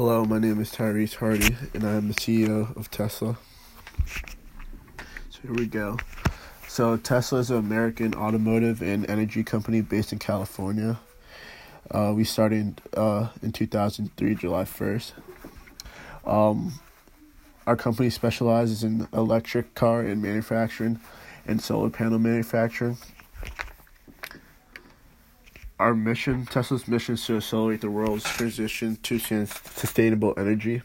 Hello, my name is Tyrese Hardy, and I am the CEO of Tesla. So here we go. So Tesla is an American automotive and energy company based in California. Uh, we started uh, in 2003, July 1st. Um, our company specializes in electric car and manufacturing and solar panel manufacturing our mission, Tesla's mission, is to accelerate the world's transition to sustainable energy.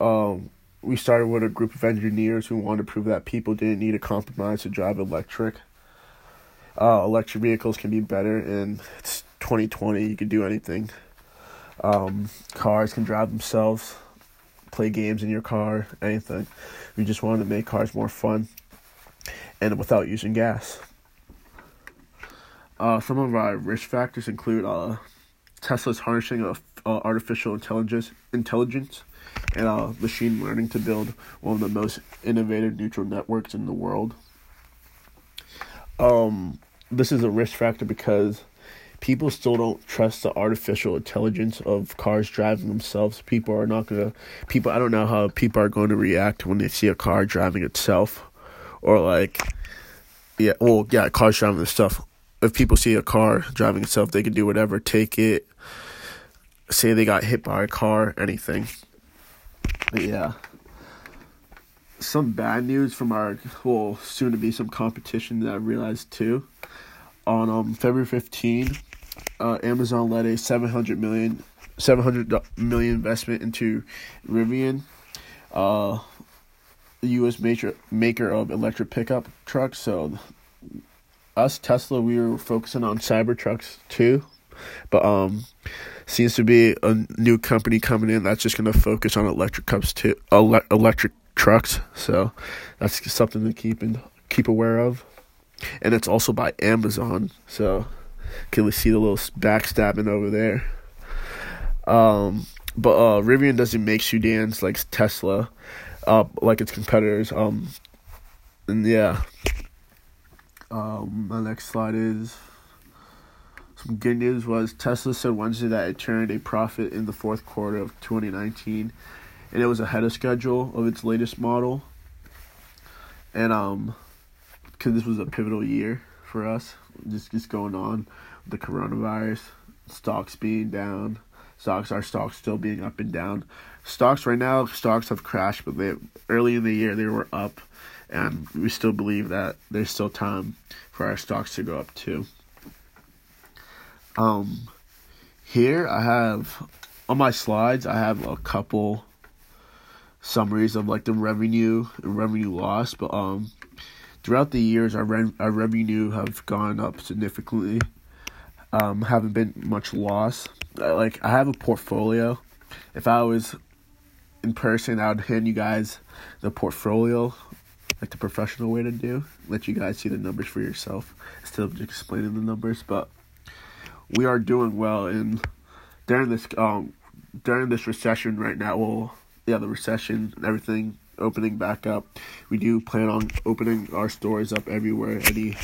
Um, we started with a group of engineers who wanted to prove that people didn't need a compromise to drive electric. Uh, electric vehicles can be better, and it's 2020. You can do anything. Um, cars can drive themselves, play games in your car, anything. We just wanted to make cars more fun, and without using gas. Uh, some of our risk factors include uh, Tesla's harnessing of uh, artificial intelligence, intelligence, and uh, machine learning to build one of the most innovative neural networks in the world. Um, this is a risk factor because people still don't trust the artificial intelligence of cars driving themselves. People are not gonna. People, I don't know how people are going to react when they see a car driving itself, or like, yeah, well, yeah, cars driving itself if people see a car driving itself, they can do whatever, take it, say they got hit by a car, anything. But yeah. Some bad news from our well soon to be some competition that I realized too. On um February 15, uh, Amazon led a 700 million 700 million investment into Rivian. Uh the US major maker of electric pickup trucks, so us Tesla, we were focusing on Cybertrucks too, but um, seems to be a new company coming in that's just gonna focus on electric cups too, ele- electric trucks. So that's something to keep and keep aware of, and it's also by Amazon. So can we see the little backstabbing over there? Um, but uh, Rivian doesn't make sedans like Tesla, uh, like its competitors. Um, and yeah. Um, my next slide is some good news was Tesla said Wednesday that it turned a profit in the fourth quarter of 2019, and it was ahead of schedule of its latest model. And um, because this was a pivotal year for us, just just going on the coronavirus, stocks being down, stocks our stocks still being up and down. Stocks right now, stocks have crashed, but they early in the year they were up and we still believe that there's still time for our stocks to go up too. Um, here I have on my slides I have a couple summaries of like the revenue and revenue loss, but um, throughout the years our re- our revenue have gone up significantly. Um, haven't been much loss. like I have a portfolio. If I was in person, I would hand you guys the portfolio like the professional way to do. Let you guys see the numbers for yourself instead of just explaining the numbers. But we are doing well, and during this um during this recession right now, well, yeah, the recession, everything opening back up. We do plan on opening our stores up everywhere. Any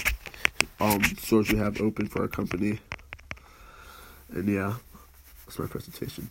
um stores we have open for our company. And yeah, that's my presentation.